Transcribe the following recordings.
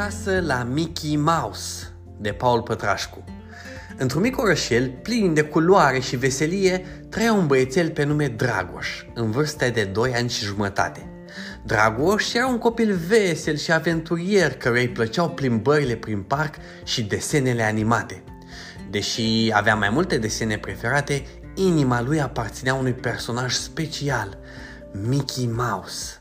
Acasă la Mickey Mouse de Paul Pătrașcu Într-un mic orășel, plin de culoare și veselie, trăia un băiețel pe nume Dragoș, în vârstă de 2 ani și jumătate. Dragoș era un copil vesel și aventurier căruia îi plăceau plimbările prin parc și desenele animate. Deși avea mai multe desene preferate, inima lui aparținea unui personaj special, Mickey Mouse.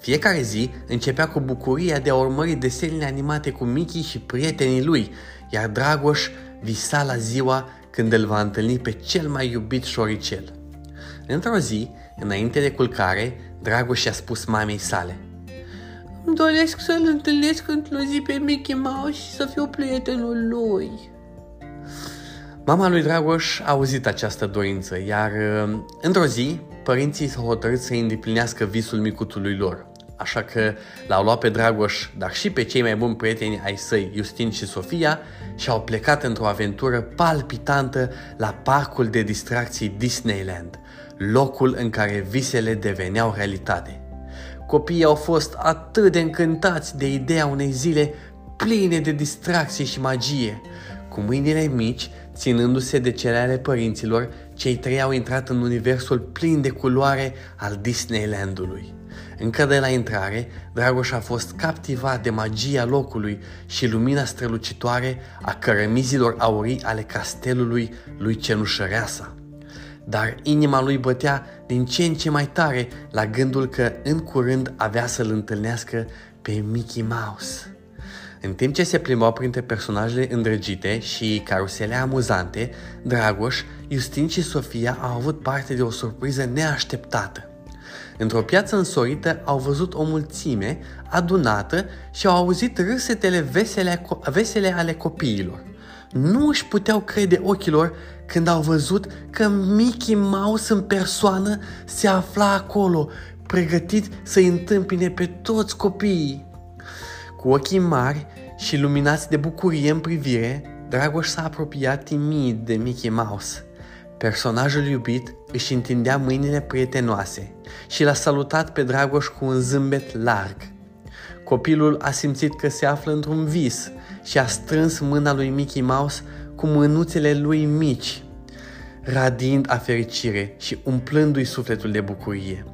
Fiecare zi începea cu bucuria de a urmări desenele animate cu Mickey și prietenii lui, iar Dragoș visa la ziua când îl va întâlni pe cel mai iubit șoricel. Într-o zi, înainte de culcare, Dragoș i-a spus mamei sale Îmi doresc să-l întâlnesc într-o zi pe Mickey Mouse și să fiu prietenul lui. Mama lui Dragoș a auzit această dorință, iar într-o zi, părinții s-au hotărât să îndeplinească visul micutului lor așa că l-au luat pe Dragoș, dar și pe cei mai buni prieteni ai săi, Justin și Sofia, și au plecat într-o aventură palpitantă la parcul de distracții Disneyland, locul în care visele deveneau realitate. Copiii au fost atât de încântați de ideea unei zile pline de distracție și magie. Cu mâinile mici, ținându-se de cele ale părinților, cei trei au intrat în universul plin de culoare al Disneylandului. Încă de la intrare, Dragoș a fost captivat de magia locului și lumina strălucitoare a cărămizilor aurii ale castelului lui Cenușăreasa. Dar inima lui bătea din ce în ce mai tare la gândul că în curând avea să-l întâlnească pe Mickey Mouse. În timp ce se plimbau printre personajele îndrăgite și carusele amuzante, Dragoș, Justin și Sofia au avut parte de o surpriză neașteptată. Într-o piață însorită au văzut o mulțime adunată și au auzit râsetele vesele, vesele ale copiilor. Nu își puteau crede ochilor când au văzut că Mickey Mouse în persoană se afla acolo, pregătit să-i întâmpine pe toți copiii. Cu ochii mari și luminați de bucurie în privire, Dragoș s-a apropiat timid de Mickey Mouse. Personajul iubit își întindea mâinile prietenoase și l-a salutat pe Dragoș cu un zâmbet larg. Copilul a simțit că se află într-un vis și a strâns mâna lui Mickey Mouse cu mânuțele lui mici, radind a fericire și umplându-i sufletul de bucurie.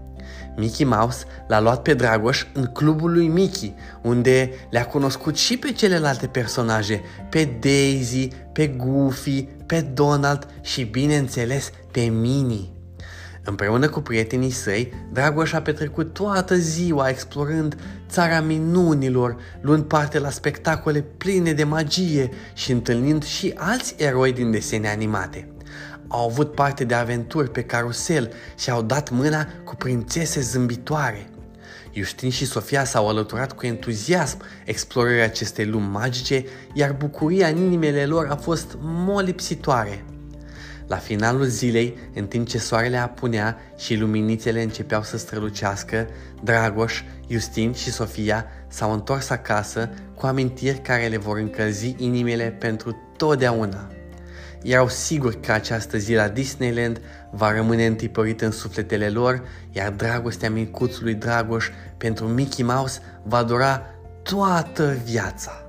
Mickey Mouse l-a luat pe Dragoș în clubul lui Mickey, unde le-a cunoscut și pe celelalte personaje, pe Daisy, pe Goofy, pe Donald și, bineînțeles, pe Minnie. Împreună cu prietenii săi, Dragoș a petrecut toată ziua explorând țara minunilor, luând parte la spectacole pline de magie și întâlnind și alți eroi din desene animate au avut parte de aventuri pe carusel și au dat mâna cu prințese zâmbitoare. Justin și Sofia s-au alăturat cu entuziasm explorării acestei lumi magice, iar bucuria în inimile lor a fost molipsitoare. La finalul zilei, în timp ce soarele apunea și luminițele începeau să strălucească, Dragoș, Justin și Sofia s-au întors acasă cu amintiri care le vor încălzi inimile pentru totdeauna erau siguri că această zi la Disneyland va rămâne întipărită în sufletele lor, iar dragostea micuțului Dragoș pentru Mickey Mouse va dura toată viața.